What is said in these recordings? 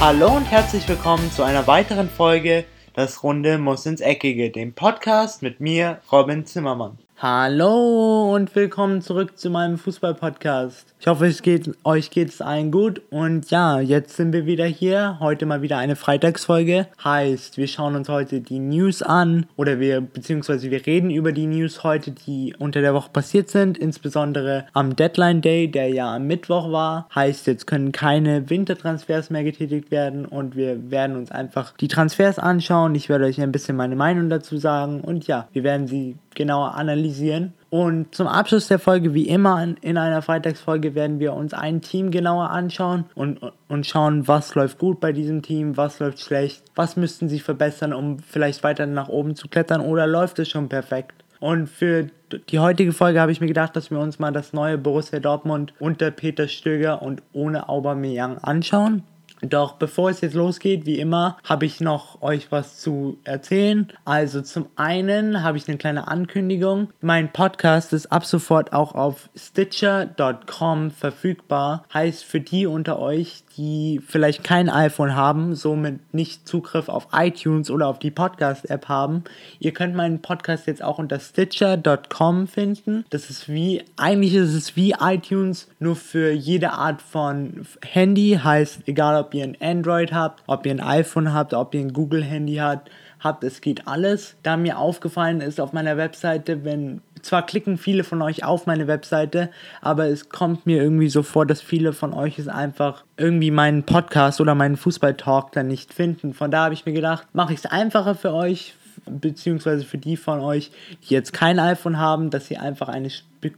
Hallo und herzlich willkommen zu einer weiteren Folge Das Runde muss ins Eckige, dem Podcast mit mir, Robin Zimmermann. Hallo und willkommen zurück zu meinem Fußball-Podcast. Ich hoffe, es geht, euch geht es allen gut. Und ja, jetzt sind wir wieder hier. Heute mal wieder eine Freitagsfolge. Heißt, wir schauen uns heute die News an oder wir, beziehungsweise wir reden über die News heute, die unter der Woche passiert sind. Insbesondere am Deadline Day, der ja am Mittwoch war. Heißt, jetzt können keine Wintertransfers mehr getätigt werden und wir werden uns einfach die Transfers anschauen. Ich werde euch ein bisschen meine Meinung dazu sagen und ja, wir werden sie genauer analysieren. Und zum Abschluss der Folge, wie immer in einer Freitagsfolge, werden wir uns ein Team genauer anschauen und, und schauen, was läuft gut bei diesem Team, was läuft schlecht, was müssten sie verbessern, um vielleicht weiter nach oben zu klettern oder läuft es schon perfekt. Und für die heutige Folge habe ich mir gedacht, dass wir uns mal das neue Borussia Dortmund unter Peter Stöger und ohne Aubameyang anschauen. Doch bevor es jetzt losgeht, wie immer, habe ich noch euch was zu erzählen. Also zum einen habe ich eine kleine Ankündigung. Mein Podcast ist ab sofort auch auf stitcher.com verfügbar. Heißt für die unter euch, die vielleicht kein iPhone haben, somit nicht Zugriff auf iTunes oder auf die Podcast-App haben. Ihr könnt meinen Podcast jetzt auch unter stitcher.com finden. Das ist wie, eigentlich ist es wie iTunes, nur für jede Art von Handy. Heißt, egal ob ihr ein Android habt, ob ihr ein iPhone habt, ob ihr ein Google-Handy habt, habt, es geht alles. Da mir aufgefallen ist auf meiner Webseite, wenn zwar klicken viele von euch auf meine Webseite, aber es kommt mir irgendwie so vor, dass viele von euch es einfach irgendwie meinen Podcast oder meinen Fußballtalk dann nicht finden. Von da habe ich mir gedacht, mache ich es einfacher für euch, beziehungsweise für die von euch, die jetzt kein iPhone haben, dass ihr einfach eine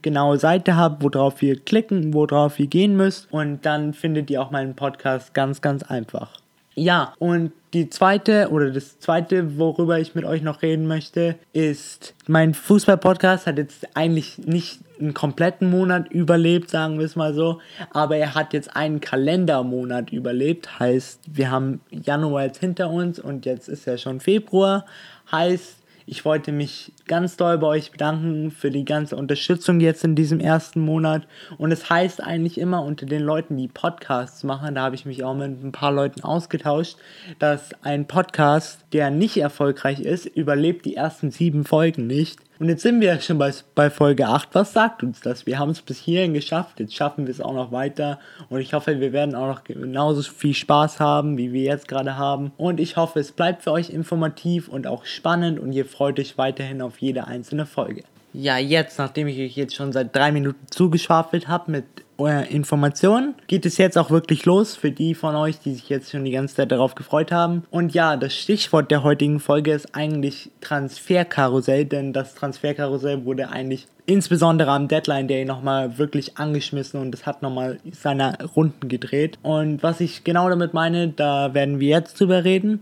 genaue Seite habt, worauf ihr klicken, worauf ihr gehen müsst und dann findet ihr auch meinen Podcast ganz, ganz einfach. Ja, und die zweite oder das zweite, worüber ich mit euch noch reden möchte, ist, mein Fußball-Podcast hat jetzt eigentlich nicht einen kompletten Monat überlebt, sagen wir es mal so, aber er hat jetzt einen Kalendermonat überlebt, heißt, wir haben Januar jetzt hinter uns und jetzt ist ja schon Februar, heißt, ich wollte mich ganz doll bei euch bedanken für die ganze Unterstützung jetzt in diesem ersten Monat. Und es heißt eigentlich immer unter den Leuten, die Podcasts machen, da habe ich mich auch mit ein paar Leuten ausgetauscht, dass ein Podcast, der nicht erfolgreich ist, überlebt die ersten sieben Folgen nicht. Und jetzt sind wir schon bei, bei Folge 8. Was sagt uns das? Wir haben es bis hierhin geschafft. Jetzt schaffen wir es auch noch weiter. Und ich hoffe, wir werden auch noch genauso viel Spaß haben, wie wir jetzt gerade haben. Und ich hoffe, es bleibt für euch informativ und auch spannend und ihr freut euch weiterhin auf jede einzelne Folge. Ja, jetzt, nachdem ich euch jetzt schon seit drei Minuten zugeschwafelt habe mit Informationen, geht es jetzt auch wirklich los für die von euch, die sich jetzt schon die ganze Zeit darauf gefreut haben. Und ja, das Stichwort der heutigen Folge ist eigentlich Transferkarussell, denn das Transferkarussell wurde eigentlich insbesondere am Deadline Day nochmal wirklich angeschmissen und es hat nochmal seine Runden gedreht. Und was ich genau damit meine, da werden wir jetzt drüber reden.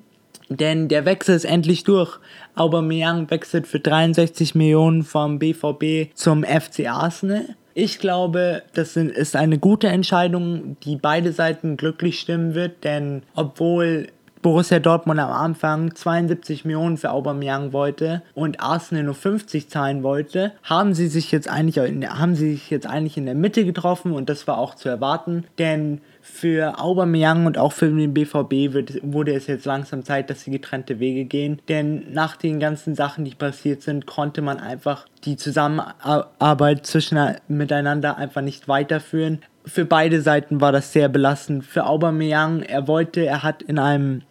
Denn der Wechsel ist endlich durch. Aubameyang wechselt für 63 Millionen vom BVB zum FC Arsenal. Ich glaube, das ist eine gute Entscheidung, die beide Seiten glücklich stimmen wird, denn obwohl Borussia Dortmund am Anfang 72 Millionen für Aubameyang wollte und Arsenal nur 50 zahlen wollte, haben sie sich jetzt eigentlich haben sie sich jetzt eigentlich in der Mitte getroffen und das war auch zu erwarten, denn für Aubameyang und auch für den BVB wird, wurde es jetzt langsam Zeit, dass sie getrennte Wege gehen. Denn nach den ganzen Sachen, die passiert sind, konnte man einfach die Zusammenarbeit zwischen miteinander einfach nicht weiterführen. Für beide Seiten war das sehr belastend. Für Aubameyang, er wollte, er hat in einem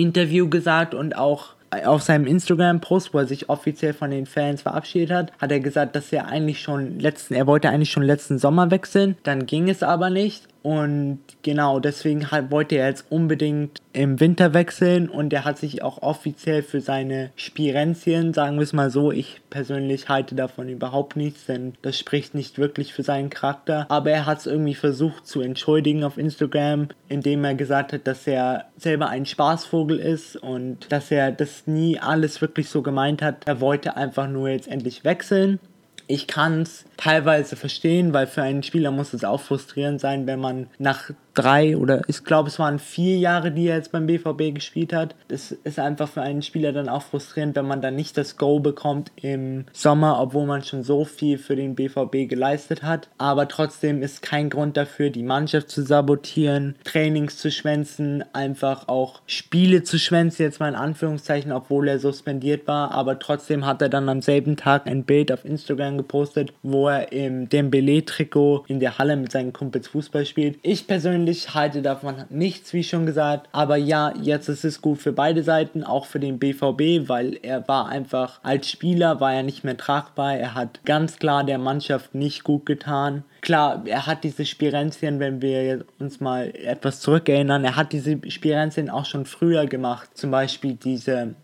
Interview gesagt und auch auf seinem Instagram-Post, wo er sich offiziell von den Fans verabschiedet hat, hat er gesagt, dass er eigentlich schon letzten, er wollte eigentlich schon letzten Sommer wechseln, dann ging es aber nicht und genau, deswegen wollte er jetzt unbedingt im Winter wechseln und er hat sich auch offiziell für seine Spirenzien, sagen wir es mal so, ich persönlich halte davon überhaupt nichts, denn das spricht nicht wirklich für seinen Charakter. Aber er hat es irgendwie versucht zu entschuldigen auf Instagram, indem er gesagt hat, dass er selber ein Spaßvogel ist und dass er das nie alles wirklich so gemeint hat. Er wollte einfach nur jetzt endlich wechseln ich kann es teilweise verstehen, weil für einen Spieler muss es auch frustrierend sein, wenn man nach drei oder ich glaube, es waren vier Jahre, die er jetzt beim BVB gespielt hat. Das ist einfach für einen Spieler dann auch frustrierend, wenn man dann nicht das Go bekommt im Sommer, obwohl man schon so viel für den BVB geleistet hat. Aber trotzdem ist kein Grund dafür, die Mannschaft zu sabotieren, Trainings zu schwänzen, einfach auch Spiele zu schwänzen, jetzt mal in Anführungszeichen, obwohl er suspendiert war. Aber trotzdem hat er dann am selben Tag ein Bild auf Instagram gepostet, wo er im Dembele-Trikot in der Halle mit seinen Kumpels Fußball spielt. Ich persönlich halte davon nichts, wie schon gesagt. Aber ja, jetzt ist es gut für beide Seiten, auch für den BVB, weil er war einfach als Spieler war er nicht mehr tragbar. Er hat ganz klar der Mannschaft nicht gut getan. Klar, er hat diese Spirenzien, wenn wir uns mal etwas zurückerinnern, er hat diese Spirenzien auch schon früher gemacht. Zum Beispiel diese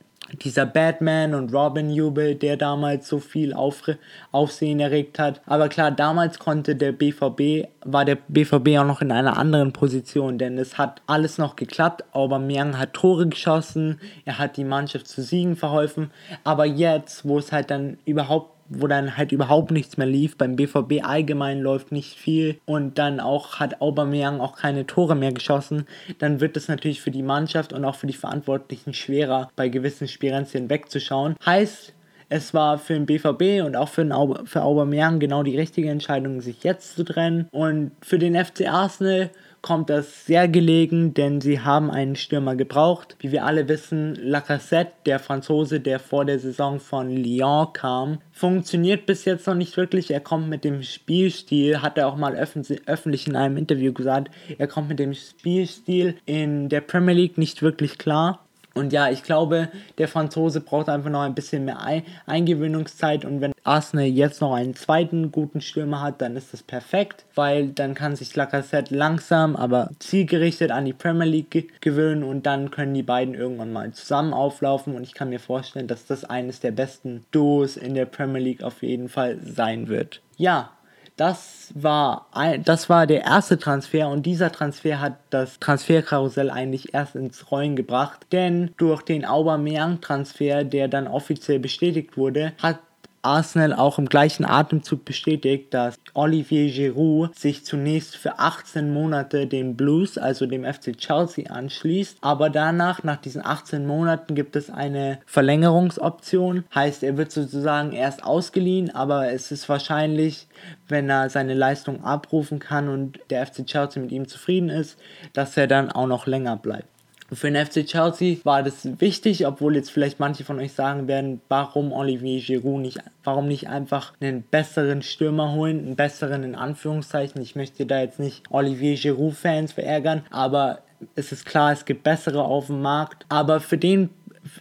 dieser Batman und Robin Jubel, der damals so viel Aufre Aufsehen erregt hat. Aber klar, damals konnte der BVB, war der BVB auch noch in einer anderen Position, denn es hat alles noch geklappt. Aubameyang hat Tore geschossen, er hat die Mannschaft zu Siegen verholfen. Aber jetzt, wo es halt dann überhaupt wo dann halt überhaupt nichts mehr lief. Beim BVB allgemein läuft nicht viel und dann auch hat Aubameyang auch keine Tore mehr geschossen. Dann wird es natürlich für die Mannschaft und auch für die Verantwortlichen schwerer, bei gewissen Spirenzien wegzuschauen. Heißt, es war für den BVB und auch für, den Aub für Aubameyang genau die richtige Entscheidung, sich jetzt zu trennen. Und für den FC Arsenal kommt das sehr gelegen, denn sie haben einen Stürmer gebraucht. Wie wir alle wissen, Lacazette, der Franzose, der vor der Saison von Lyon kam, funktioniert bis jetzt noch nicht wirklich. Er kommt mit dem Spielstil, hat er auch mal öffentlich in einem Interview gesagt, er kommt mit dem Spielstil in der Premier League nicht wirklich klar. Und ja, ich glaube, der Franzose braucht einfach noch ein bisschen mehr Eingewöhnungszeit. Und wenn Arsenal jetzt noch einen zweiten guten Stürmer hat, dann ist das perfekt, weil dann kann sich Lacazette langsam, aber zielgerichtet an die Premier League gewöhnen und dann können die beiden irgendwann mal zusammen auflaufen. Und ich kann mir vorstellen, dass das eines der besten Duos in der Premier League auf jeden Fall sein wird. Ja, das war, ein, das war der erste Transfer und dieser Transfer hat das Transferkarussell eigentlich erst ins Rollen gebracht, denn durch den Aubameyang-Transfer, der dann offiziell bestätigt wurde, hat Arsenal auch im gleichen Atemzug bestätigt, dass Olivier Giroud sich zunächst für 18 Monate den Blues, also dem FC Chelsea, anschließt. Aber danach, nach diesen 18 Monaten, gibt es eine Verlängerungsoption. Heißt, er wird sozusagen erst ausgeliehen, aber es ist wahrscheinlich, wenn er seine Leistung abrufen kann und der FC Chelsea mit ihm zufrieden ist, dass er dann auch noch länger bleibt. Für den FC Chelsea war das wichtig, obwohl jetzt vielleicht manche von euch sagen werden, warum Olivier Giroud nicht, warum nicht einfach einen besseren Stürmer holen, einen besseren in Anführungszeichen. Ich möchte da jetzt nicht Olivier Giroud-Fans verärgern, aber es ist klar, es gibt bessere auf dem Markt. Aber für den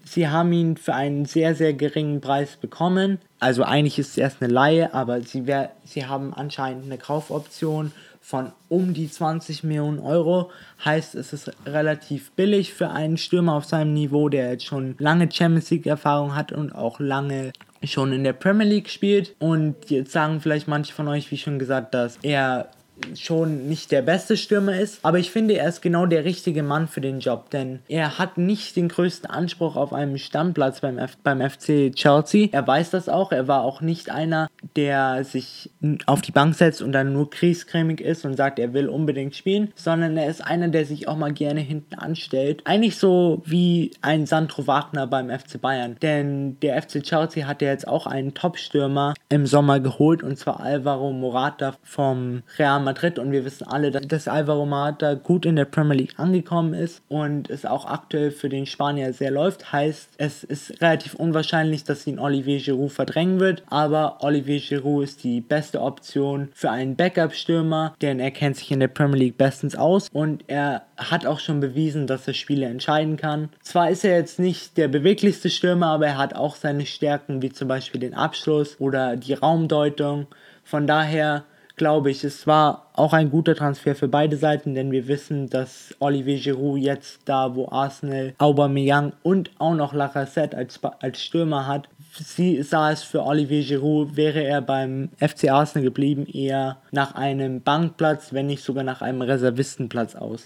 sie haben ihn für einen sehr, sehr geringen Preis bekommen. Also eigentlich ist es erst eine Laie, aber sie, wär, sie haben anscheinend eine Kaufoption von um die 20 Millionen Euro. Heißt, es ist relativ billig für einen Stürmer auf seinem Niveau, der jetzt schon lange Champions League Erfahrung hat und auch lange schon in der Premier League spielt. Und jetzt sagen vielleicht manche von euch, wie schon gesagt, dass er schon nicht der beste Stürmer ist, aber ich finde, er ist genau der richtige Mann für den Job, denn er hat nicht den größten Anspruch auf einen Stammplatz beim, F beim FC Chelsea. Er weiß das auch, er war auch nicht einer, der sich auf die Bank setzt und dann nur kriescremig ist und sagt, er will unbedingt spielen, sondern er ist einer, der sich auch mal gerne hinten anstellt. Eigentlich so wie ein Sandro Wagner beim FC Bayern, denn der FC Chelsea hat ja jetzt auch einen Top-Stürmer im Sommer geholt und zwar Alvaro Morata vom Real Madrid und wir wissen alle, dass Alvaro Morata gut in der Premier League angekommen ist und es auch aktuell für den Spanier sehr läuft. Heißt, es ist relativ unwahrscheinlich, dass ihn Olivier Giroud verdrängen wird, aber Olivier Giroud ist die beste Option für einen Backup-Stürmer, denn er kennt sich in der Premier League bestens aus und er hat auch schon bewiesen, dass er Spiele entscheiden kann. Zwar ist er jetzt nicht der beweglichste Stürmer, aber er hat auch seine Stärken, wie zum Beispiel den Abschluss oder die Raumdeutung. Von daher glaube ich, es war auch ein guter Transfer für beide Seiten, denn wir wissen, dass Olivier Giroud jetzt da, wo Arsenal Aubameyang und auch noch Lacazette als, als Stürmer hat, sie sah es für Olivier Giroud, wäre er beim FC Arsenal geblieben, eher nach einem Bankplatz, wenn nicht sogar nach einem Reservistenplatz aus.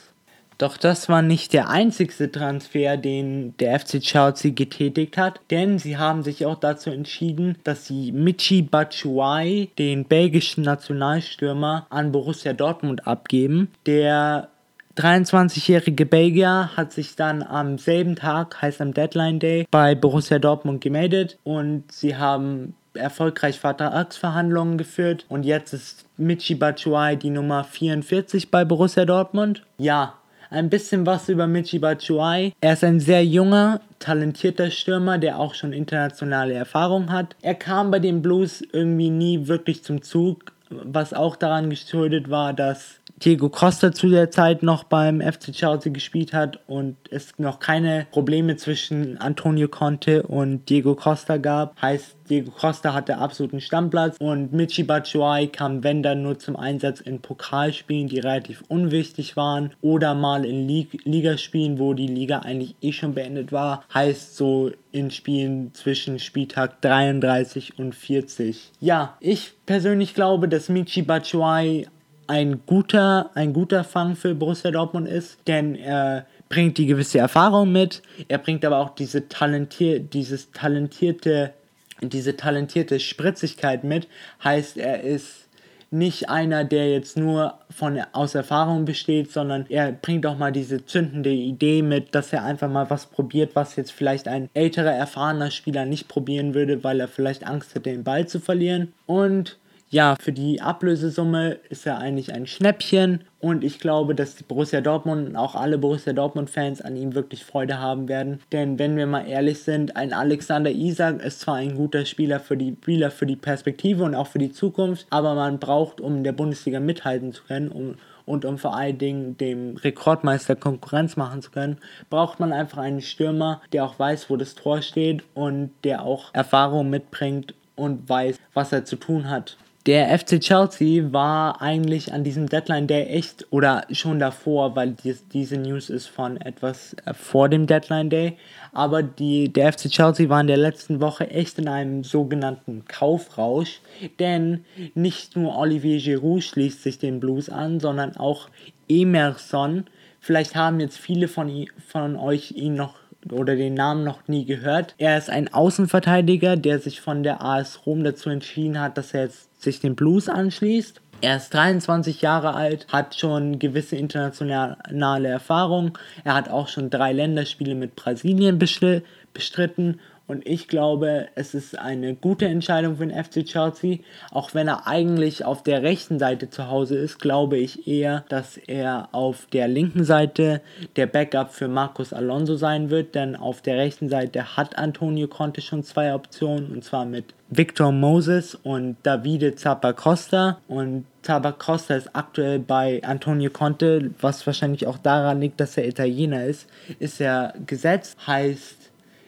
Doch das war nicht der einzigste Transfer, den der FC Chelsea getätigt hat, denn sie haben sich auch dazu entschieden, dass sie Michi Batshuayi, den belgischen Nationalstürmer, an Borussia Dortmund abgeben, der 23-jährige Belgier hat sich dann am selben Tag, heißt am Deadline Day, bei Borussia Dortmund gemeldet. Und sie haben erfolgreich Vertragsverhandlungen geführt. Und jetzt ist Michi Batshuayi die Nummer 44 bei Borussia Dortmund. Ja, ein bisschen was über Michi Batshuayi. Er ist ein sehr junger, talentierter Stürmer, der auch schon internationale Erfahrung hat. Er kam bei den Blues irgendwie nie wirklich zum Zug, was auch daran geschuldet war, dass Diego Costa zu der Zeit noch beim FC Chelsea gespielt hat und es noch keine Probleme zwischen Antonio Conte und Diego Costa gab. Heißt, Diego Costa hatte absoluten Stammplatz und Michi Batshuayi kam, wenn dann, nur zum Einsatz in Pokalspielen, die relativ unwichtig waren oder mal in Lig Ligaspielen, wo die Liga eigentlich eh schon beendet war. Heißt so in Spielen zwischen Spieltag 33 und 40. Ja, ich persönlich glaube, dass Michi Batshuayi ein guter, ein guter Fang für Borussia Dortmund ist, denn er bringt die gewisse Erfahrung mit, er bringt aber auch diese talentier dieses talentierte, diese talentierte Spritzigkeit mit, heißt er ist nicht einer, der jetzt nur von aus Erfahrung besteht, sondern er bringt auch mal diese zündende Idee mit, dass er einfach mal was probiert, was jetzt vielleicht ein älterer, erfahrener Spieler nicht probieren würde, weil er vielleicht Angst hätte, den Ball zu verlieren. Und ja, für die Ablösesumme ist er eigentlich ein Schnäppchen und ich glaube, dass die Borussia Dortmund und auch alle Borussia Dortmund-Fans an ihm wirklich Freude haben werden. Denn wenn wir mal ehrlich sind, ein Alexander Isak ist zwar ein guter Spieler für die Spieler für die Perspektive und auch für die Zukunft, aber man braucht, um in der Bundesliga mithalten zu können, um und um vor allen Dingen dem Rekordmeister Konkurrenz machen zu können, braucht man einfach einen Stürmer, der auch weiß, wo das Tor steht und der auch Erfahrung mitbringt und weiß, was er zu tun hat. Der FC Chelsea war eigentlich an diesem Deadline Day echt oder schon davor, weil dies, diese News ist von etwas äh, vor dem Deadline Day. Aber die, der FC Chelsea war in der letzten Woche echt in einem sogenannten Kaufrausch, denn nicht nur Olivier Giroud schließt sich den Blues an, sondern auch Emerson. Vielleicht haben jetzt viele von, von euch ihn noch oder den Namen noch nie gehört. Er ist ein Außenverteidiger, der sich von der AS Rom dazu entschieden hat, dass er jetzt sich den Blues anschließt. Er ist 23 Jahre alt, hat schon gewisse internationale Erfahrung. Er hat auch schon drei Länderspiele mit Brasilien bestritten und ich glaube, es ist eine gute Entscheidung für den FC Chelsea. Auch wenn er eigentlich auf der rechten Seite zu Hause ist, glaube ich eher, dass er auf der linken Seite der Backup für Marcos Alonso sein wird. Denn auf der rechten Seite hat Antonio Conte schon zwei Optionen. Und zwar mit Victor Moses und Davide Zappacosta. Und Zappacosta ist aktuell bei Antonio Conte, was wahrscheinlich auch daran liegt, dass er Italiener ist. Ist er gesetzt, heißt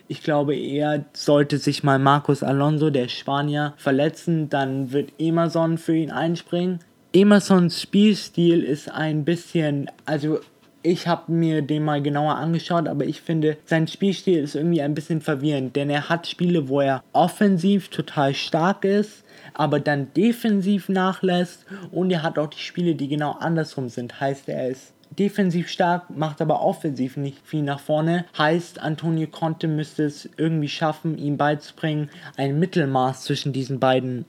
ich glaube eher, sollte sich mal Marcos Alonso, der Spanier, verletzen, dann wird Emerson für ihn einspringen. Emersons Spielstil ist ein bisschen, also ich habe mir den mal genauer angeschaut, aber ich finde, sein Spielstil ist irgendwie ein bisschen verwirrend, denn er hat Spiele, wo er offensiv total stark ist, aber dann defensiv nachlässt und er hat auch die Spiele, die genau andersrum sind. Heißt, er ist defensiv stark, macht aber offensiv nicht viel nach vorne. Heißt, Antonio Conte müsste es irgendwie schaffen, ihm beizubringen, ein Mittelmaß zwischen diesen beiden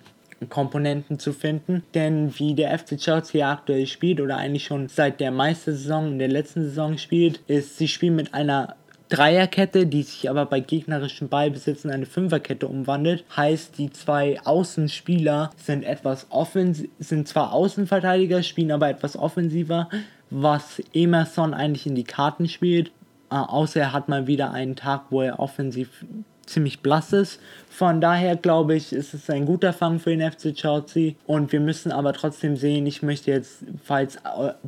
Komponenten zu finden. Denn wie der FC Chelsea aktuell spielt oder eigentlich schon seit der Meistersaison in der letzten Saison spielt, ist sie spielen mit einer Dreierkette, die sich aber bei gegnerischem Ballbesitz in eine Fünferkette umwandelt. Heißt, die zwei Außenspieler sind etwas offensiv, sind zwar Außenverteidiger, spielen aber etwas offensiver, was Emerson eigentlich in die Karten spielt. Äh, außer er hat mal wieder einen Tag, wo er offensiv ziemlich blass ist. Von daher glaube ich, ist es ein guter Fang für den FC Chelsea. Und wir müssen aber trotzdem sehen, ich möchte jetzt, falls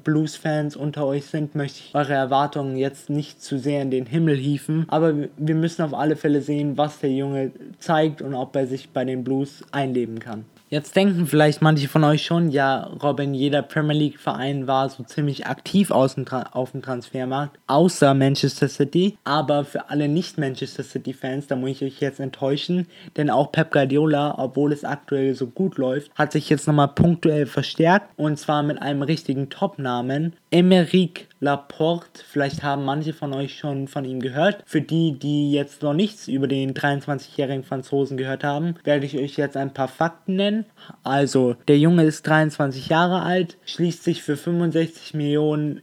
Blues-Fans unter euch sind, möchte ich eure Erwartungen jetzt nicht zu sehr in den Himmel hieven. Aber wir müssen auf alle Fälle sehen, was der Junge zeigt und ob er sich bei den Blues einleben kann. Jetzt denken vielleicht manche von euch schon, ja, Robin, jeder Premier League-Verein war so ziemlich aktiv auf dem Transfermarkt, außer Manchester City. Aber für alle Nicht-Manchester City-Fans, da muss ich euch jetzt enttäuschen, denn auch Pep Guardiola, obwohl es aktuell so gut läuft, hat sich jetzt nochmal punktuell verstärkt und zwar mit einem richtigen Top-Namen. Emeric Laporte, vielleicht haben manche von euch schon von ihm gehört. Für die, die jetzt noch nichts über den 23-jährigen Franzosen gehört haben, werde ich euch jetzt ein paar Fakten nennen. Also, der Junge ist 23 Jahre alt, schließt sich für 65 Millionen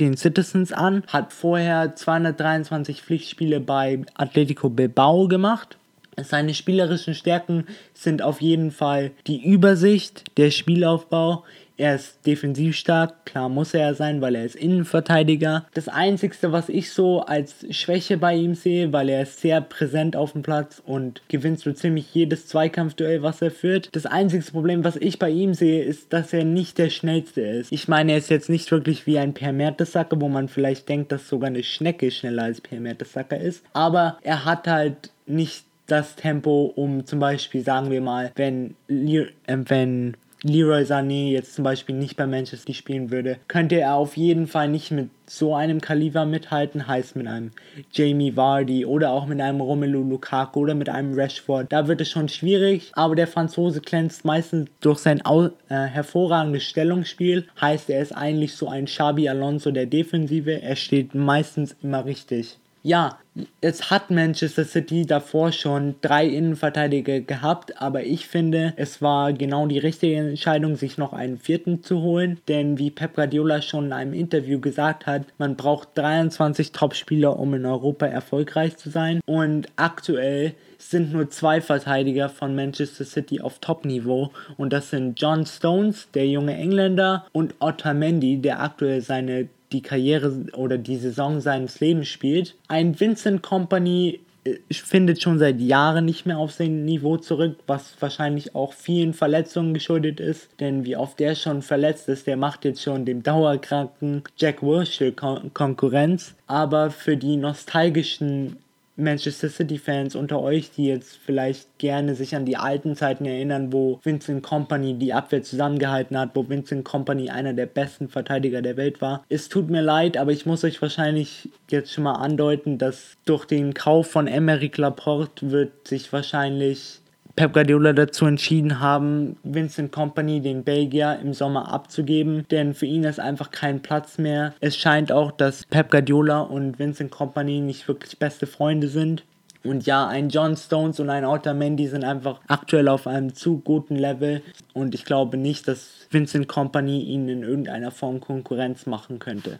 den Citizens an, hat vorher 223 Pflichtspiele bei Atletico Bilbao gemacht. Seine spielerischen Stärken sind auf jeden Fall die Übersicht, der Spielaufbau, er ist defensiv stark, klar muss er sein, weil er ist Innenverteidiger. Das Einzige, was ich so als Schwäche bei ihm sehe, weil er ist sehr präsent auf dem Platz und gewinnt so ziemlich jedes Zweikampfduell, was er führt. Das einzige Problem, was ich bei ihm sehe, ist, dass er nicht der schnellste ist. Ich meine, er ist jetzt nicht wirklich wie ein Per Mertesacker, wo man vielleicht denkt, dass sogar eine Schnecke schneller als Per Mertesacker ist. Aber er hat halt nicht das Tempo, um zum Beispiel, sagen wir mal, wenn, äh, wenn Leroy Sané jetzt zum Beispiel nicht bei Manchester spielen würde, könnte er auf jeden Fall nicht mit so einem Kaliber mithalten, heißt mit einem Jamie Vardy oder auch mit einem Romelu Lukaku oder mit einem Rashford. Da wird es schon schwierig, aber der Franzose glänzt meistens durch sein äh, hervorragendes Stellungsspiel, heißt er ist eigentlich so ein Xabi Alonso der Defensive, er steht meistens immer richtig ja, es hat Manchester City davor schon drei Innenverteidiger gehabt, aber ich finde, es war genau die richtige Entscheidung, sich noch einen vierten zu holen, denn wie Pep Guardiola schon in einem Interview gesagt hat, man braucht 23 Topspieler, um in Europa erfolgreich zu sein. Und aktuell sind nur zwei Verteidiger von Manchester City auf Top-Niveau. Und das sind John Stones, der junge Engländer, und Otamendi, der aktuell seine die Karriere oder die Saison seines Lebens spielt. Ein Vincent Company äh, findet schon seit Jahren nicht mehr auf sein Niveau zurück, was wahrscheinlich auch vielen Verletzungen geschuldet ist. Denn wie oft der schon verletzt ist, der macht jetzt schon dem dauerkranken Jack Wilshere Kon Konkurrenz. Aber für die nostalgischen Manchester City-Fans unter euch, die jetzt vielleicht gerne sich an die alten Zeiten erinnern, wo Vincent Company die Abwehr zusammengehalten hat, wo Vincent Company einer der besten Verteidiger der Welt war. Es tut mir leid, aber ich muss euch wahrscheinlich jetzt schon mal andeuten, dass durch den Kauf von Emeric Laporte wird sich wahrscheinlich Pep Guardiola dazu entschieden haben, Vincent Company, den Belgier, im Sommer abzugeben, denn für ihn ist einfach kein Platz mehr. Es scheint auch, dass Pep Guardiola und Vincent Company nicht wirklich beste Freunde sind. Und ja, ein John Stones und ein Otamendi sind einfach aktuell auf einem zu guten Level. Und ich glaube nicht, dass Vincent Company ihnen in irgendeiner Form Konkurrenz machen könnte.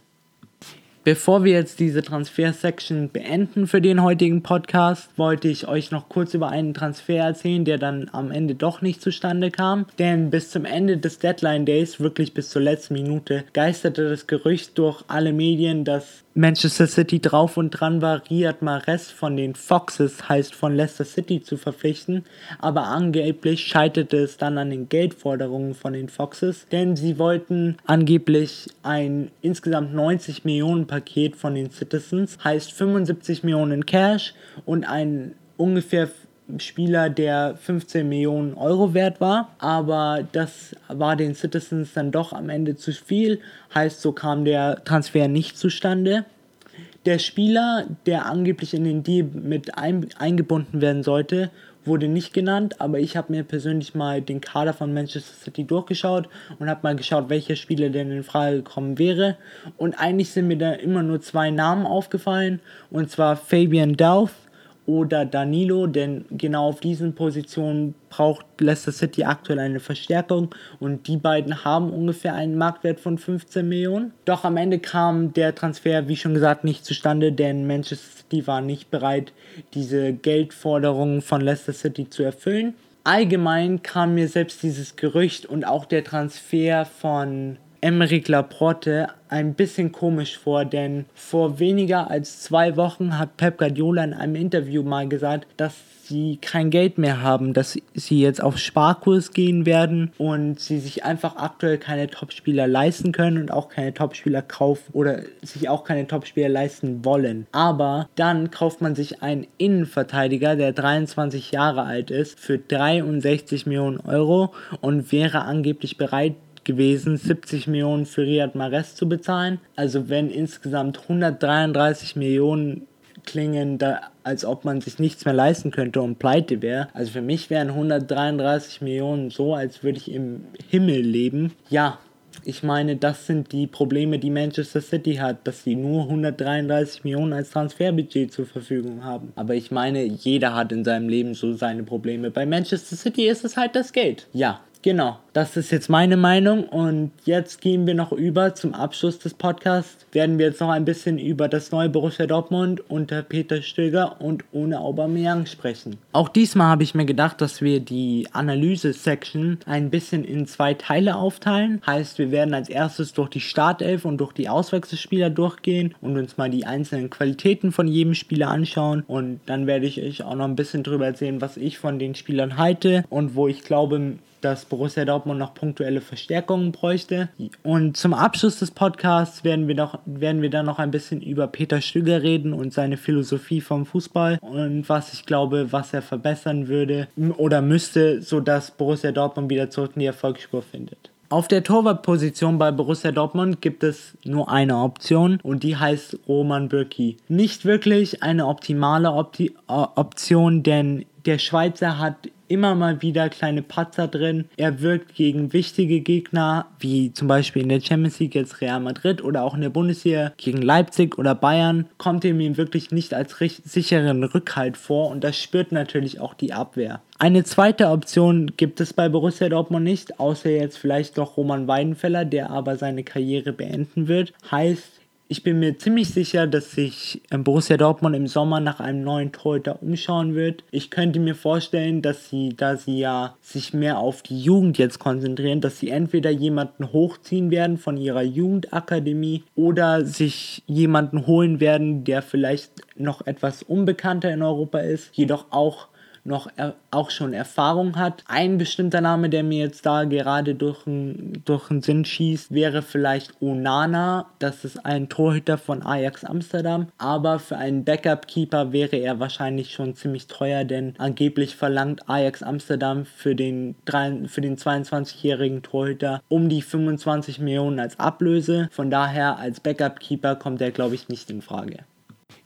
Bevor wir jetzt diese Transfer-Section beenden für den heutigen Podcast, wollte ich euch noch kurz über einen Transfer erzählen, der dann am Ende doch nicht zustande kam. Denn bis zum Ende des Deadline Days, wirklich bis zur letzten Minute, geisterte das Gerücht durch alle Medien, dass Manchester City drauf und dran war, Riyad Mahrez von den Foxes, heißt von Leicester City, zu verpflichten, aber angeblich scheiterte es dann an den Geldforderungen von den Foxes, denn sie wollten angeblich ein insgesamt 90 Millionen Paket von den Citizens, heißt 75 Millionen Cash und ein ungefähr Spieler, der 15 Millionen Euro wert war, aber das war den Citizens dann doch am Ende zu viel, heißt so kam der Transfer nicht zustande. Der Spieler, der angeblich in den Deal mit ein, eingebunden werden sollte, wurde nicht genannt, aber ich habe mir persönlich mal den Kader von Manchester City durchgeschaut und habe mal geschaut, welcher Spieler denn in Frage gekommen wäre. Und eigentlich sind mir da immer nur zwei Namen aufgefallen, und zwar Fabian Douth oder Danilo, denn genau auf diesen Positionen braucht Leicester City aktuell eine Verstärkung und die beiden haben ungefähr einen Marktwert von 15 Millionen. Doch am Ende kam der Transfer, wie schon gesagt, nicht zustande, denn Manchester City war nicht bereit, diese Geldforderungen von Leicester City zu erfüllen. Allgemein kam mir selbst dieses Gerücht und auch der Transfer von Emeric Laporte ein bisschen komisch vor, denn vor weniger als zwei Wochen hat Pep Guardiola in einem Interview mal gesagt, dass sie kein Geld mehr haben, dass sie jetzt auf Sparkurs gehen werden und sie sich einfach aktuell keine Topspieler leisten können und auch keine Topspieler kaufen oder sich auch keine Topspieler leisten wollen. Aber dann kauft man sich einen Innenverteidiger, der 23 Jahre alt ist, für 63 Millionen Euro und wäre angeblich bereit, gewesen, 70 Millionen für Riyad Mahrez zu bezahlen. Also wenn insgesamt 133 Millionen klingen, da, als ob man sich nichts mehr leisten könnte und pleite wäre. Also für mich wären 133 Millionen so, als würde ich im Himmel leben. Ja, ich meine, das sind die Probleme, die Manchester City hat, dass sie nur 133 Millionen als Transferbudget zur Verfügung haben. Aber ich meine, jeder hat in seinem Leben so seine Probleme. Bei Manchester City ist es halt das Geld. Ja, Genau, das ist jetzt meine Meinung und jetzt gehen wir noch über zum Abschluss des Podcasts. Werden wir jetzt noch ein bisschen über das neue Borussia Dortmund unter Peter Stöger und ohne Aubameyang sprechen. Auch diesmal habe ich mir gedacht, dass wir die Analyse-Section ein bisschen in zwei Teile aufteilen. Heißt, wir werden als erstes durch die Startelf und durch die Auswechselspieler durchgehen und uns mal die einzelnen Qualitäten von jedem Spieler anschauen und dann werde ich euch auch noch ein bisschen drüber erzählen, was ich von den Spielern halte und wo ich glaube, dass Borussia Dortmund noch punktuelle Verstärkungen bräuchte. Und zum Abschluss des Podcasts werden wir, noch, werden wir dann noch ein bisschen über Peter Stüger reden und seine Philosophie vom Fußball und was ich glaube, was er verbessern würde oder müsste, sodass Borussia Dortmund wieder zurück in die Erfolgsspur findet. Auf der Torwartposition bei Borussia Dortmund gibt es nur eine Option und die heißt Roman Bürki. Nicht wirklich eine optimale Opti Option, denn der Schweizer hat immer mal wieder kleine Patzer drin. Er wirkt gegen wichtige Gegner, wie zum Beispiel in der Champions League jetzt Real Madrid oder auch in der Bundesliga gegen Leipzig oder Bayern, kommt mir wirklich nicht als sicheren Rückhalt vor und das spürt natürlich auch die Abwehr. Eine zweite Option gibt es bei Borussia Dortmund nicht, außer jetzt vielleicht noch Roman Weidenfeller, der aber seine Karriere beenden wird. Heißt, ich bin mir ziemlich sicher, dass sich ähm, Borussia Dortmund im Sommer nach einem neuen Torhüter umschauen wird. Ich könnte mir vorstellen, dass sie, da sie ja sich mehr auf die Jugend jetzt konzentrieren, dass sie entweder jemanden hochziehen werden von ihrer Jugendakademie oder sich jemanden holen werden, der vielleicht noch etwas unbekannter in Europa ist, jedoch auch noch er, auch schon Erfahrung hat. Ein bestimmter Name, der mir jetzt da gerade durch, durch den Sinn schießt, wäre vielleicht Onana. Das ist ein Torhüter von Ajax Amsterdam. Aber für einen Backup-Keeper wäre er wahrscheinlich schon ziemlich teuer, denn angeblich verlangt Ajax Amsterdam für den, für den 22-jährigen Torhüter um die 25 Millionen als Ablöse. Von daher als Backup-Keeper kommt er, glaube ich, nicht in Frage.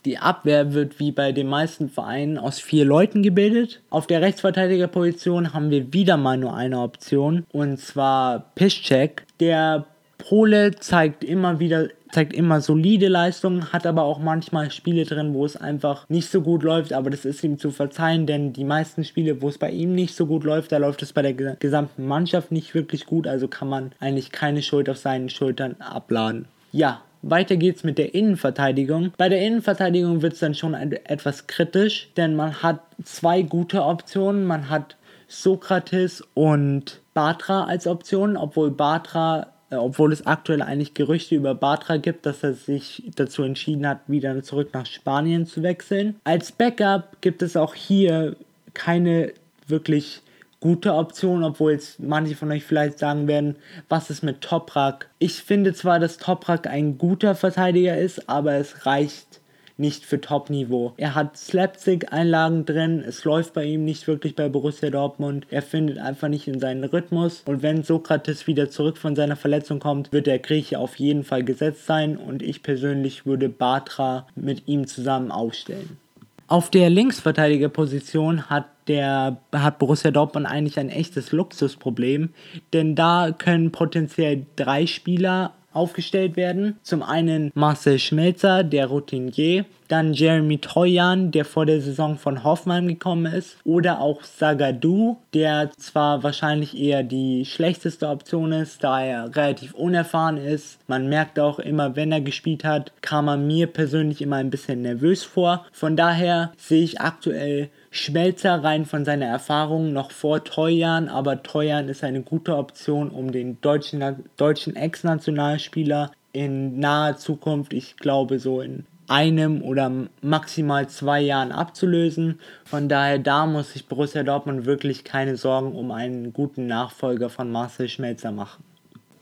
Die Abwehr wird wie bei den meisten Vereinen aus vier Leuten gebildet. Auf der Rechtsverteidigerposition haben wir wieder mal nur eine Option und zwar Piszczek. Der Pole zeigt immer wieder zeigt immer solide Leistungen, hat aber auch manchmal Spiele drin, wo es einfach nicht so gut läuft, aber das ist ihm zu verzeihen, denn die meisten Spiele, wo es bei ihm nicht so gut läuft, da läuft es bei der gesamten Mannschaft nicht wirklich gut, also kann man eigentlich keine Schuld auf seinen Schultern abladen. Ja, weiter geht's mit der Innenverteidigung. Bei der Innenverteidigung wird es dann schon etwas kritisch, denn man hat zwei gute Optionen. Man hat Sokrates und Batra als Optionen, obwohl Batra äh, obwohl es aktuell eigentlich Gerüchte über Batra gibt, dass er sich dazu entschieden hat, wieder zurück nach Spanien zu wechseln. Als Backup gibt es auch hier keine wirklich gute Option, obwohl jetzt manche von euch vielleicht sagen werden, was ist mit Toprak? Ich finde zwar, dass Toprak ein guter Verteidiger ist, aber es reicht nicht für Top-Niveau. Er hat Slapstick-Einlagen drin, es läuft bei ihm nicht wirklich bei Borussia Dortmund, er findet einfach nicht in seinen Rhythmus und wenn Sokrates wieder zurück von seiner Verletzung kommt, wird der Grieche auf jeden Fall gesetzt sein und ich persönlich würde Batra mit ihm zusammen aufstellen. Auf der Linksverteidigerposition hat der hat Borussia Dortmund eigentlich ein echtes Luxusproblem, denn da können potenziell drei Spieler aufgestellt werden. Zum einen Marcel Schmelzer, der Routinier, dann Jeremy Toyan, der vor der Saison von Hoffmann gekommen ist, oder auch Sagadou, der zwar wahrscheinlich eher die schlechteste Option ist, da er relativ unerfahren ist. Man merkt auch immer, wenn er gespielt hat, kam er mir persönlich immer ein bisschen nervös vor. Von daher sehe ich aktuell Schmelzer rein von seiner Erfahrung noch vor Teuern, aber Teuern ist eine gute Option, um den deutschen, deutschen Ex-Nationalspieler in naher Zukunft, ich glaube so in einem oder maximal zwei Jahren abzulösen. Von daher, da muss sich Borussia Dortmund wirklich keine Sorgen um einen guten Nachfolger von Marcel Schmelzer machen.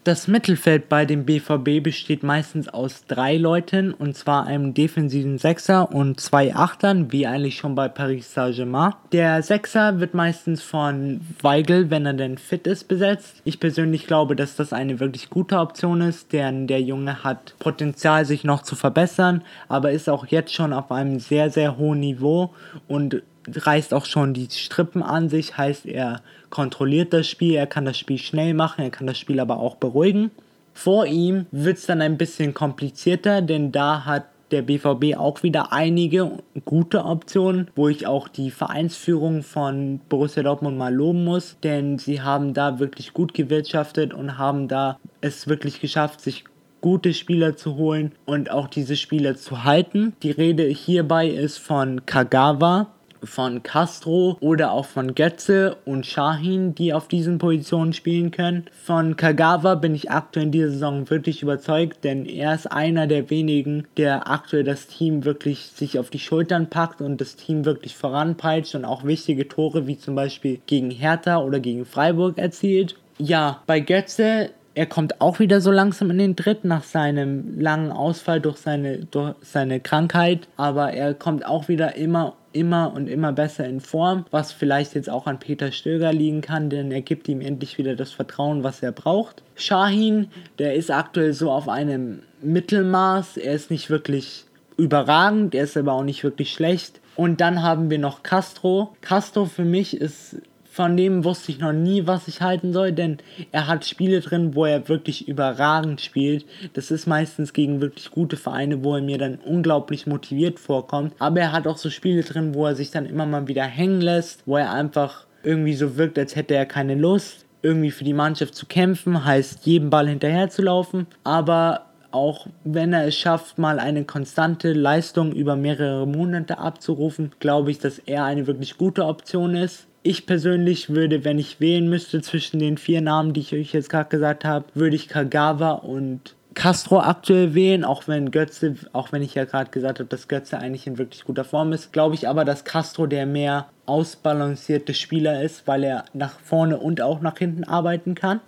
Das Mittelfeld bei dem BVB besteht meistens aus drei Leuten, und zwar einem defensiven Sechser und zwei Achtern, wie eigentlich schon bei Paris Saint-Germain. Der Sechser wird meistens von Weigel, wenn er denn fit ist, besetzt. Ich persönlich glaube, dass das eine wirklich gute Option ist, denn der Junge hat Potenzial, sich noch zu verbessern, aber ist auch jetzt schon auf einem sehr, sehr hohen Niveau und reißt auch schon die Strippen an sich, heißt er kontrolliert das Spiel, er kann das Spiel schnell machen, er kann das Spiel aber auch beruhigen. Vor ihm wird es dann ein bisschen komplizierter, denn da hat der BVB auch wieder einige gute Optionen, wo ich auch die Vereinsführung von Borussia Dortmund mal loben muss, denn sie haben da wirklich gut gewirtschaftet und haben da es wirklich geschafft, sich gute Spieler zu holen und auch diese Spieler zu halten. Die Rede hierbei ist von Kagawa, von Castro oder auch von Götze und Shahin, die auf diesen Positionen spielen können. Von Kagawa bin ich aktuell in dieser Saison wirklich überzeugt, denn er ist einer der wenigen, der aktuell das Team wirklich sich auf die Schultern packt und das Team wirklich voranpeitscht und auch wichtige Tore wie zum Beispiel gegen Hertha oder gegen Freiburg erzielt. Ja, bei Götze er kommt auch wieder so langsam in den Tritt nach seinem langen Ausfall durch seine, durch seine Krankheit. Aber er kommt auch wieder immer, immer und immer besser in Form, was vielleicht jetzt auch an Peter Stöger liegen kann, denn er gibt ihm endlich wieder das Vertrauen, was er braucht. Shahin, der ist aktuell so auf einem Mittelmaß. Er ist nicht wirklich überragend, er ist aber auch nicht wirklich schlecht. Und dann haben wir noch Castro. Castro für mich ist von dem wusste ich noch nie, was ich halten soll, denn er hat Spiele drin, wo er wirklich überragend spielt. Das ist meistens gegen wirklich gute Vereine, wo er mir dann unglaublich motiviert vorkommt. Aber er hat auch so Spiele drin, wo er sich dann immer mal wieder hängen lässt, wo er einfach irgendwie so wirkt, als hätte er keine Lust, irgendwie für die Mannschaft zu kämpfen, heißt jedem Ball hinterher zu laufen. Aber auch wenn er es schafft, mal eine konstante Leistung über mehrere Monate abzurufen, glaube ich, dass er eine wirklich gute Option ist ich persönlich würde, wenn ich wählen müsste zwischen den vier Namen, die ich euch jetzt gerade gesagt habe, würde ich Kagawa und Castro aktuell wählen, auch wenn Götze, auch wenn ich ja gerade gesagt habe, dass Götze eigentlich in wirklich guter Form ist, glaube ich aber, dass Castro der mehr ausbalancierte Spieler ist, weil er nach vorne und auch nach hinten arbeiten kann.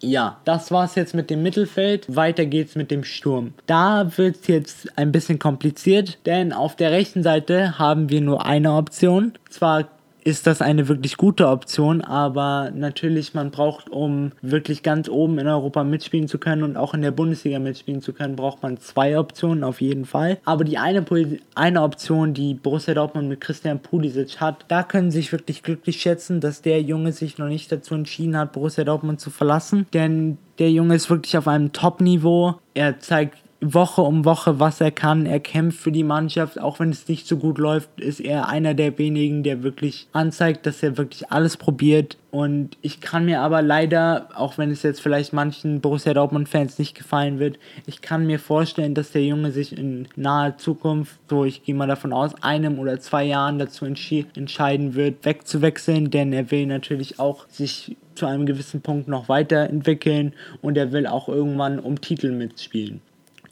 Ja, das war's jetzt mit dem Mittelfeld. Weiter geht's mit dem Sturm. Da wird's jetzt ein bisschen kompliziert, denn auf der rechten Seite haben wir nur eine Option. Zwar ist das eine wirklich gute Option, aber natürlich, man braucht, um wirklich ganz oben in Europa mitspielen zu können und auch in der Bundesliga mitspielen zu können, braucht man zwei Optionen auf jeden Fall. Aber die eine, eine Option, die Borussia Dortmund mit Christian Pulisic hat, da können sie sich wirklich glücklich schätzen, dass der Junge sich noch nicht dazu entschieden hat, Borussia Dortmund zu verlassen, denn der Junge ist wirklich auf einem Top-Niveau. Er zeigt Woche um Woche, was er kann. Er kämpft für die Mannschaft, auch wenn es nicht so gut läuft, ist er einer der wenigen, der wirklich anzeigt, dass er wirklich alles probiert. Und ich kann mir aber leider, auch wenn es jetzt vielleicht manchen Borussia Dortmund-Fans nicht gefallen wird, ich kann mir vorstellen, dass der Junge sich in naher Zukunft, so ich gehe mal davon aus, einem oder zwei Jahren dazu entscheiden wird, wegzuwechseln, denn er will natürlich auch sich zu einem gewissen Punkt noch weiterentwickeln und er will auch irgendwann um Titel mitspielen.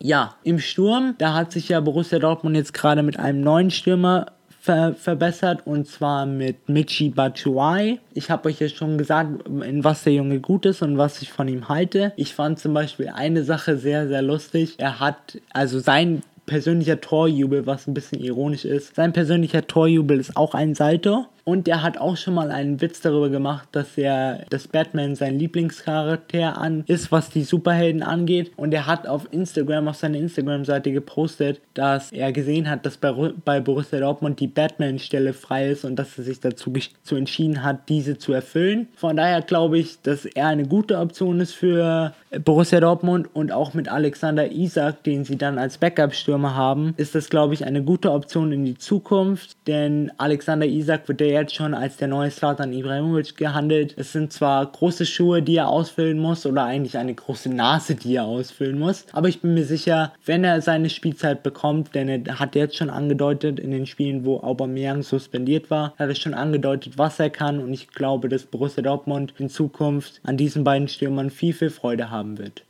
Ja, im Sturm, da hat sich ja Borussia Dortmund jetzt gerade mit einem neuen Stürmer ver verbessert und zwar mit Michi Batshuayi. Ich habe euch ja schon gesagt, in was der Junge gut ist und was ich von ihm halte. Ich fand zum Beispiel eine Sache sehr, sehr lustig. Er hat, also sein persönlicher Torjubel, was ein bisschen ironisch ist. Sein persönlicher Torjubel ist auch ein Salto. Und er hat auch schon mal einen Witz darüber gemacht, dass er, dass Batman sein Lieblingscharakter an ist, was die Superhelden angeht. Und er hat auf Instagram, auf seiner Instagram-Seite gepostet, dass er gesehen hat, dass bei, bei Borussia Dortmund die Batman-Stelle frei ist und dass er sich dazu zu entschieden hat, diese zu erfüllen. Von daher glaube ich, dass er eine gute Option ist für Borussia Dortmund und auch mit Alexander Isak, den sie dann als Backup-Stürmer haben, ist das, glaube ich, eine gute Option in die Zukunft. Denn Alexander Isak wird der jetzt schon als der neue Slatan Ibrahimovic gehandelt. Es sind zwar große Schuhe, die er ausfüllen muss, oder eigentlich eine große Nase, die er ausfüllen muss, aber ich bin mir sicher, wenn er seine Spielzeit bekommt, denn er hat jetzt schon angedeutet in den Spielen, wo Aubameyang suspendiert war, hat er schon angedeutet, was er kann und ich glaube, dass Borussia Dortmund in Zukunft an diesen beiden Stürmern viel, viel Freude haben wird.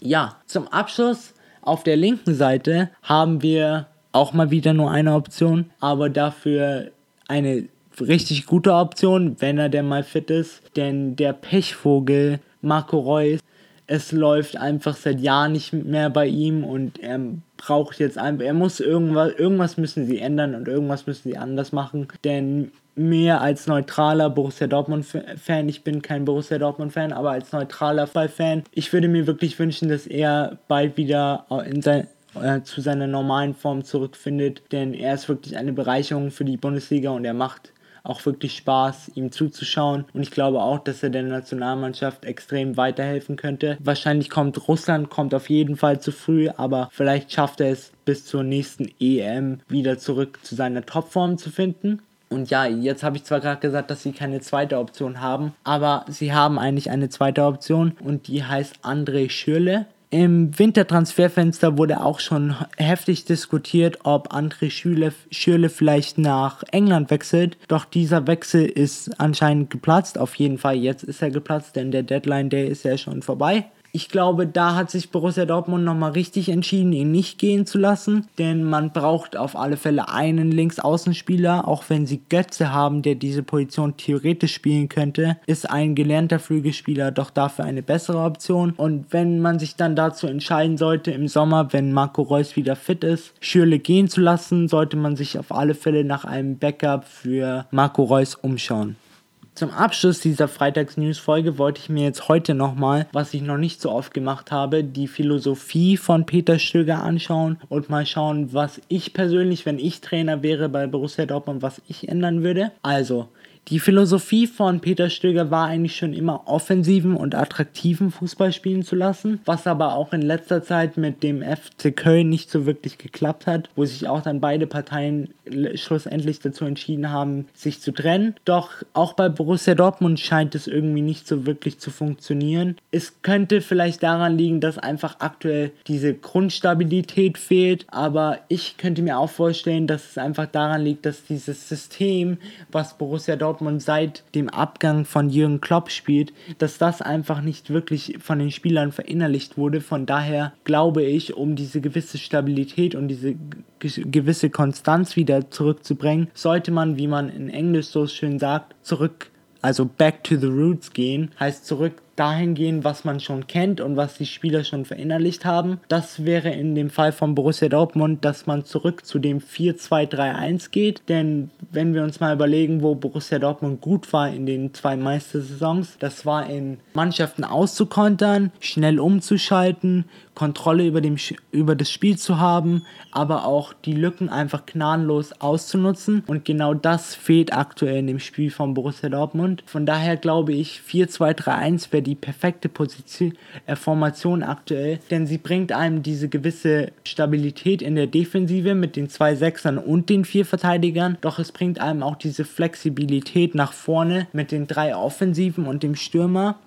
Ja, zum Abschluss auf der linken Seite haben wir auch mal wieder nur eine Option, aber dafür eine richtig gute Option, wenn er denn mal fit ist. Denn der Pechvogel Marco Reus, es läuft einfach seit Jahren nicht mehr bei ihm und er braucht jetzt einfach, er muss irgendwas, irgendwas müssen sie ändern und irgendwas müssen sie anders machen. Denn mehr als neutraler Borussia Dortmund-Fan, ich bin kein Borussia Dortmund-Fan, aber als neutraler Fall-Fan, ich würde mir wirklich wünschen, dass er bald wieder in sein, äh, zu seiner normalen Form zurückfindet, denn er ist wirklich eine Bereicherung für die Bundesliga und er macht auch wirklich Spaß, ihm zuzuschauen. Und ich glaube auch, dass er der Nationalmannschaft extrem weiterhelfen könnte. Wahrscheinlich kommt Russland, kommt auf jeden Fall zu früh, aber vielleicht schafft er es bis zur nächsten EM wieder zurück zu seiner Topform zu finden. Und ja, jetzt habe ich zwar gerade gesagt, dass sie keine zweite Option haben, aber sie haben eigentlich eine zweite Option und die heißt André Schürle. Im Wintertransferfenster wurde auch schon heftig diskutiert, ob André Schürle, Schürle vielleicht nach England wechselt. Doch dieser Wechsel ist anscheinend geplatzt. Auf jeden Fall, jetzt ist er geplatzt, denn der Deadline Day ist ja schon vorbei ich glaube, da hat sich Borussia Dortmund nochmal richtig entschieden, ihn nicht gehen zu lassen, denn man braucht auf alle Fälle einen Linksaußenspieler, auch wenn sie Götze haben, der diese Position theoretisch spielen könnte, ist ein gelernter Flügelspieler doch dafür eine bessere Option. Und wenn man sich dann dazu entscheiden sollte im Sommer, wenn Marco Reus wieder fit ist, Schürle gehen zu lassen, sollte man sich auf alle Fälle nach einem Backup für Marco Reus umschauen. Zum Abschluss dieser Freitags-News-Folge wollte ich mir jetzt heute nochmal, was ich noch nicht so oft gemacht habe, die Philosophie von Peter Stöger anschauen und mal schauen, was ich persönlich, wenn ich Trainer wäre bei Borussia Dortmund, was ich ändern würde. Also, die Philosophie von Peter Stöger war eigentlich schon immer offensiven und attraktiven Fußball spielen zu lassen, was aber auch in letzter Zeit mit dem FC Köln nicht so wirklich geklappt hat, wo sich auch dann beide Parteien schlussendlich dazu entschieden haben, sich zu trennen. Doch auch bei Borussia Dortmund scheint es irgendwie nicht so wirklich zu funktionieren. Es könnte vielleicht daran liegen, dass einfach aktuell diese Grundstabilität fehlt, aber ich könnte mir auch vorstellen, dass es einfach daran liegt, dass dieses System, was Borussia Dortmund Dortmund seit dem Abgang von Jürgen Klopp spielt, dass das einfach nicht wirklich von den Spielern verinnerlicht wurde. Von daher glaube ich, um diese gewisse Stabilität und diese gewisse Konstanz wieder zurückzubringen, sollte man, wie man in Englisch so schön sagt, zurück, also back to the roots gehen, heißt zurück dahin gehen, was man schon kennt und was die Spieler schon verinnerlicht haben. Das wäre in dem Fall von Borussia Dortmund, dass man zurück zu dem 4-2-3-1 geht. Denn wenn wir uns mal überlegen, wo Borussia Dortmund gut war in den zwei Meistersaisons, das war in Mannschaften auszukontern, schnell umzuschalten, Kontrolle über, dem, über das Spiel zu haben, aber auch die Lücken einfach gnadenlos auszunutzen. Und genau das fehlt aktuell in dem Spiel von Borussia Dortmund. Von daher glaube ich, 4-2-3-1 wäre die perfekte Position, äh, Formation aktuell, denn sie bringt einem diese gewisse Stabilität in der Defensive mit den zwei Sechsern und den vier Verteidigern, doch es bringt einem auch diese Flexibilität nach vorne mit den drei Offensiven und dem Stürmer.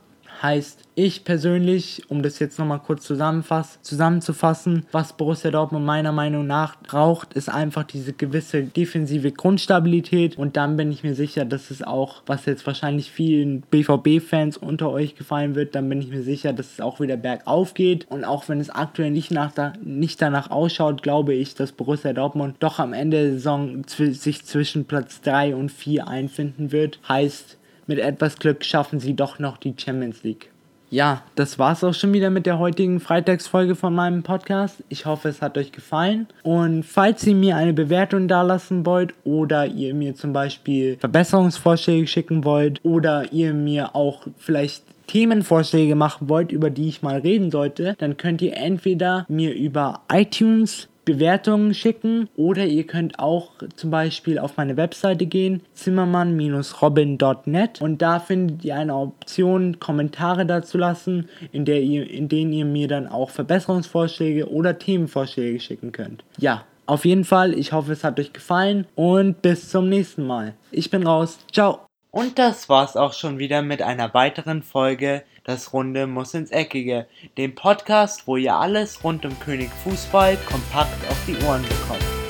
Heißt, ich persönlich, um das jetzt nochmal kurz zusammenzufassen, was Borussia Dortmund meiner Meinung nach braucht, ist einfach diese gewisse defensive Grundstabilität und dann bin ich mir sicher, dass es auch, was jetzt wahrscheinlich vielen BVB-Fans unter euch gefallen wird, dann bin ich mir sicher, dass es auch wieder bergauf geht und auch wenn es aktuell nicht, nach da, nicht danach ausschaut, glaube ich, dass Borussia Dortmund doch am Ende der Saison sich zwischen Platz 3 und 4 einfinden wird. Heißt, mit etwas Glück schaffen sie doch noch die Champions League. Ja, das war's auch schon wieder mit der heutigen Freitagsfolge von meinem Podcast. Ich hoffe, es hat euch gefallen. Und falls ihr mir eine Bewertung dalassen wollt oder ihr mir zum Beispiel Verbesserungsvorschläge schicken wollt oder ihr mir auch vielleicht Themenvorschläge machen wollt, über die ich mal reden sollte, dann könnt ihr entweder mir über iTunes Bewertungen schicken oder ihr könnt auch zum Beispiel auf meine Webseite gehen, zimmermann-robin.net und da findet ihr eine Option, Kommentare dazu lassen, in, der ihr, in denen ihr mir dann auch Verbesserungsvorschläge oder Themenvorschläge schicken könnt. Ja, auf jeden Fall, ich hoffe, es hat euch gefallen und bis zum nächsten Mal. Ich bin raus. Ciao. Und das war's auch schon wieder mit einer weiteren Folge Das Runde muss ins Eckige, dem Podcast, wo ihr alles rund um König Fußball kompakt auf die Ohren bekommt.